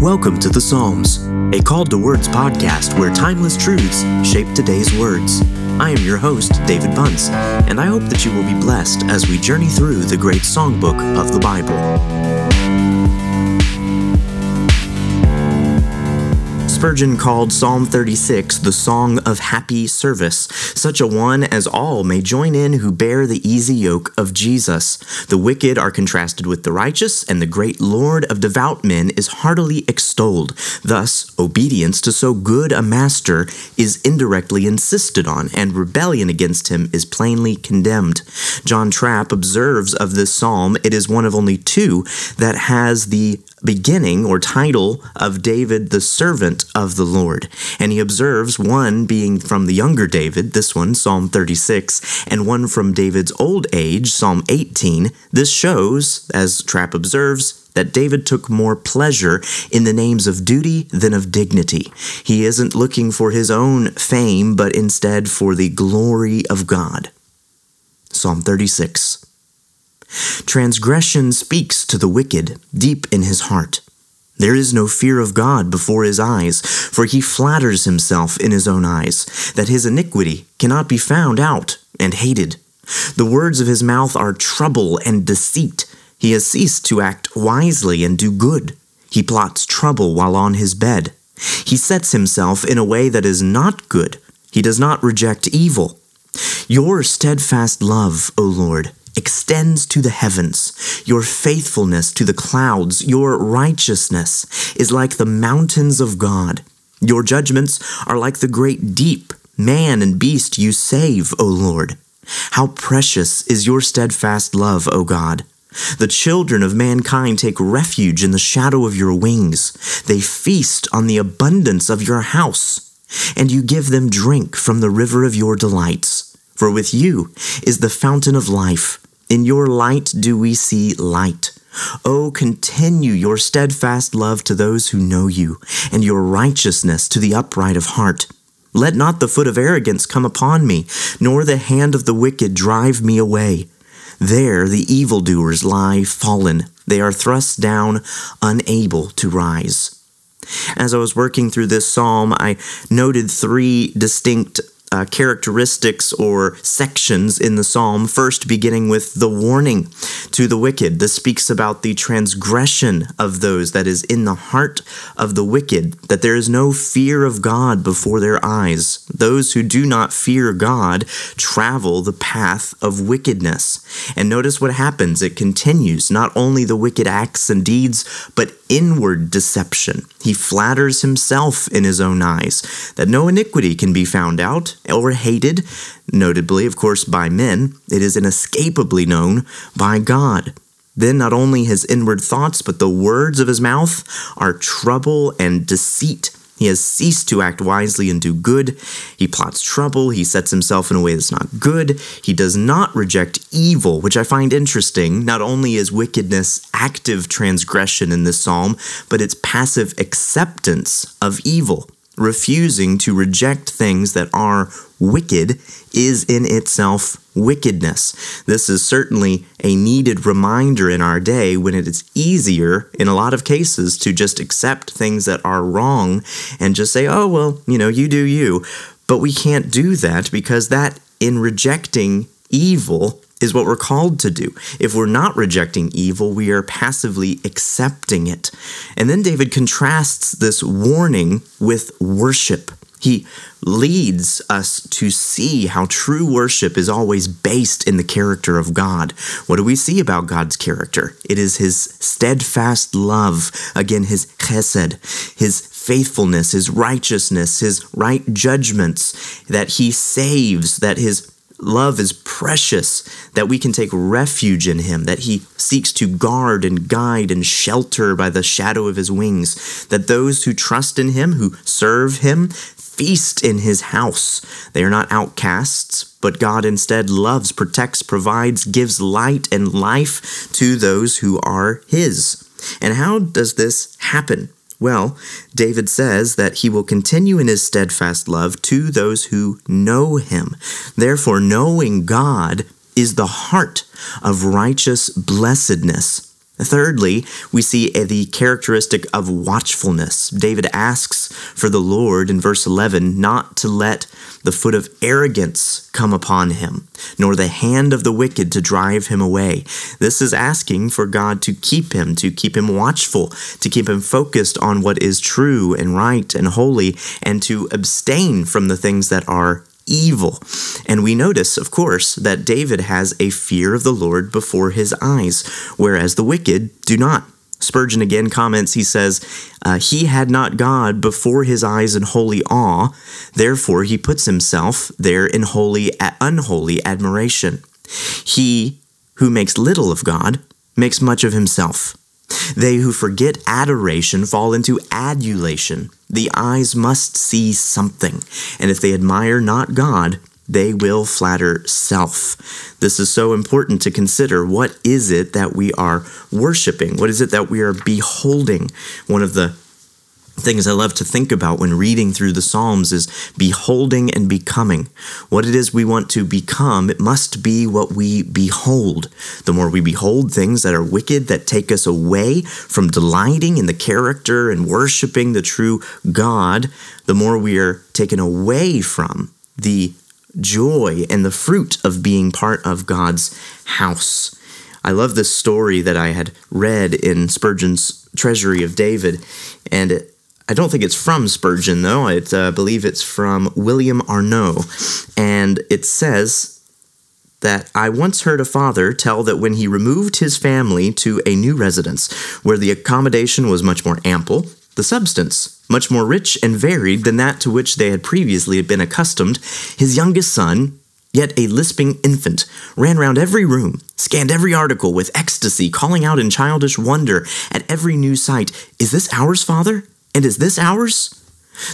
Welcome to the Psalms, a Called to Words podcast where timeless truths shape today's words. I am your host, David Bunce, and I hope that you will be blessed as we journey through the great songbook of the Bible. Spurgeon called Psalm 36 the song of happy service, such a one as all may join in who bear the easy yoke of Jesus. The wicked are contrasted with the righteous, and the great Lord of devout men is heartily extolled. Thus, obedience to so good a master is indirectly insisted on, and rebellion against him is plainly condemned. John Trapp observes of this psalm, it is one of only two that has the beginning or title of David, the servant of the Lord. And he observes one being from the younger David, this one, Psalm 36, and one from David's old age, Psalm 18. This shows, as Trapp observes, that David took more pleasure in the names of duty than of dignity. He isn't looking for his own fame, but instead for the glory of God. Psalm 36. Transgression speaks to the wicked deep in his heart. There is no fear of God before his eyes, for he flatters himself in his own eyes that his iniquity cannot be found out and hated. The words of his mouth are trouble and deceit. He has ceased to act wisely and do good. He plots trouble while on his bed. He sets himself in a way that is not good. He does not reject evil. Your steadfast love, O Lord, extends to the heavens. Your faithfulness to the clouds, your righteousness is like the mountains of God. Your judgments are like the great deep. Man and beast you save, O Lord. How precious is your steadfast love, O God. The children of mankind take refuge in the shadow of your wings. They feast on the abundance of your house, and you give them drink from the river of your delights. For with you is the fountain of life. In your light do we see light. Oh, continue your steadfast love to those who know you, and your righteousness to the upright of heart. Let not the foot of arrogance come upon me, nor the hand of the wicked drive me away. There the evildoers lie fallen. They are thrust down, unable to rise. As I was working through this psalm, I noted three distinct uh, characteristics or sections in the psalm, first beginning with the warning to the wicked. This speaks about the transgression of those that is in the heart of the wicked, that there is no fear of God before their eyes. Those who do not fear God travel the path of wickedness. And notice what happens. It continues not only the wicked acts and deeds, but inward deception. He flatters himself in his own eyes, that no iniquity can be found out or hated, notably, of course, by men. It is inescapably known by God. Then not only his inward thoughts, but the words of his mouth are trouble and deceit. He has ceased to act wisely and do good. He plots trouble. He sets himself in a way that's not good. He does not reject evil, which I find interesting. Not only is wickedness active transgression in this psalm, but it's passive acceptance of evil refusing to reject things that are wicked is in itself wickedness. This is certainly a needed reminder in our day when it is easier, in a lot of cases, to just accept things that are wrong and just say, oh, well, you know, you do you. But we can't do that because that, in rejecting evil, is what we're called to do. If we're not rejecting evil, we are passively accepting it. And then David contrasts this warning with worship. He leads us to see how true worship is always based in the character of God. What do we see about God's character? It is his steadfast love, again, his chesed, his faithfulness, his righteousness, his right judgments, that he saves, that his love is precious, that we can take refuge in him, that he seeks to guard and guide and shelter by the shadow of his wings, that those who trust in him, who serve him, feast in his house. They are not outcasts, but God instead loves, protects, provides, gives light and life to those who are his. And how does this happen? Well, David says that he will continue in his steadfast love to those who know him. Therefore, knowing God is the heart of righteous blessedness. Thirdly, we see eh, the characteristic of watchfulness. David asks for the Lord in verse 11 not to let the foot of arrogance come upon him, nor the hand of the wicked to drive him away. This is asking for God to keep him, to keep him watchful, to keep him focused on what is true and right and holy, and to abstain from the things that are evil. And we notice, of course, that David has a fear of the Lord before his eyes, whereas the wicked do not. Spurgeon again comments, he says, uh, He had not God before his eyes in holy awe, therefore he puts himself there in holy, unholy admiration. He who makes little of God makes much of himself. They who forget adoration fall into adulation. The eyes must see something, and if they admire not God, they will flatter self. This is so important to consider. What is it that we are worshiping? What is it that we are beholding? One of the things I love to think about when reading through the Psalms is beholding and becoming. What it is we want to become, it must be what we behold. The more we behold things that are wicked, that take us away from delighting in the character and worshiping the true God, the more we are taken away from the joy and the fruit of being part of God's house. I love this story that I had read in Spurgeon's Treasury of David, and I don't think it's from Spurgeon, though. I uh, believe it's from William Arnot. And it says that I once heard a father tell that when he removed his family to a new residence, where the accommodation was much more ample, the substance much more rich and varied than that to which they had previously been accustomed, his youngest son, Yet a lisping infant ran round every room, scanned every article with ecstasy, calling out in childish wonder at every new sight, Is this ours, father? And is this ours?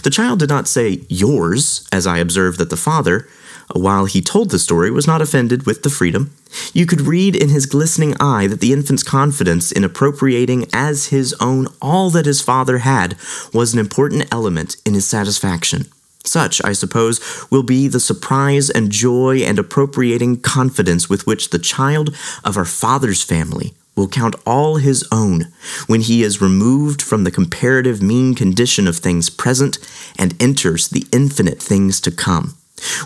The child did not say yours, as I observed that the father, while he told the story, was not offended with the freedom. You could read in his glistening eye that the infant's confidence in appropriating as his own all that his father had was an important element in his satisfaction. Such, I suppose, will be the surprise and joy and appropriating confidence with which the child of our Father's family will count all his own when he is removed from the comparative mean condition of things present and enters the infinite things to come.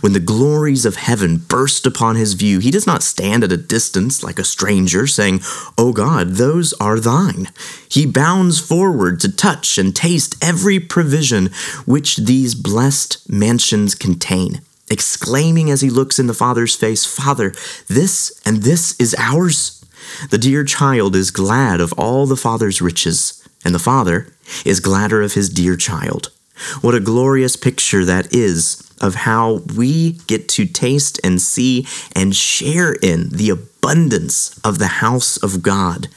When the glories of heaven burst upon his view, he does not stand at a distance like a stranger, saying, O God, those are thine. He bounds forward to touch and taste every provision which these blessed mansions contain, exclaiming as he looks in the Father's face, Father, this and this is ours. The dear child is glad of all the father's riches, and the father is gladder of his dear child. What a glorious picture that is of how we get to taste and see and share in the abundance of the house of God.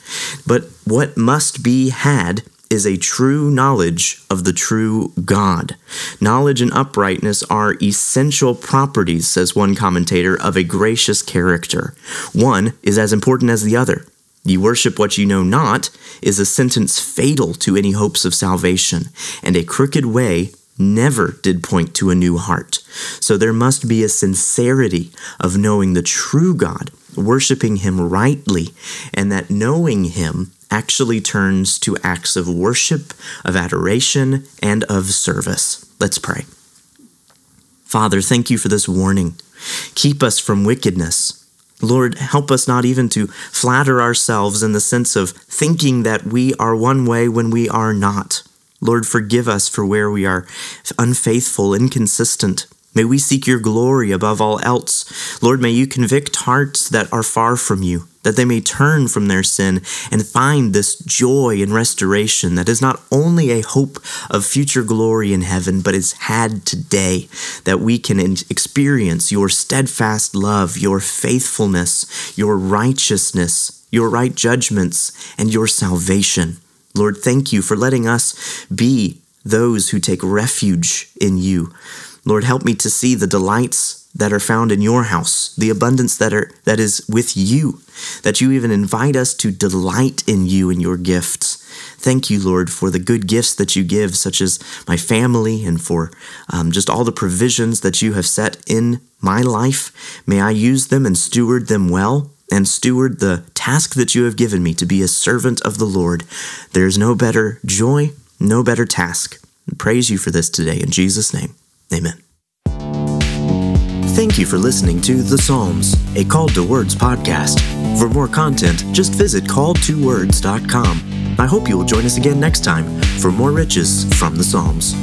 But what must be had is a true knowledge of the true God. Knowledge and uprightness are essential properties, says one commentator, of a gracious character. One is as important as the other. You worship what you know not is a sentence fatal to any hopes of salvation, and a crooked way never did point to a new heart. So there must be a sincerity of knowing the true God, worshiping Him rightly, and that knowing Him actually turns to acts of worship, of adoration, and of service. Let's pray. Father, thank you for this warning. Keep us from wickedness. Lord, help us not even to flatter ourselves in the sense of thinking that we are one way when we are not. Lord, forgive us for where we are unfaithful, inconsistent. May we seek your glory above all else. Lord, may you convict hearts that are far from you, that they may turn from their sin and find this joy and restoration that is not only a hope of future glory in heaven, but is had today, that we can experience your steadfast love, your faithfulness, your righteousness, your right judgments, and your salvation. Lord, thank you for letting us be those who take refuge in you. Lord, help me to see the delights that are found in your house, the abundance that are that is with you, that you even invite us to delight in you and your gifts. Thank you, Lord, for the good gifts that you give, such as my family, and for um, just all the provisions that you have set in my life. May I use them and steward them well. and steward the task that you have given me to be a servant of the Lord. There is no better joy, no better task. Praise you for this today in Jesus' name. Amen. Thank you for listening to The Psalms, a Called to Words podcast. For more content, just visit calledtowords.com. I hope you will join us again next time for more riches from the Psalms.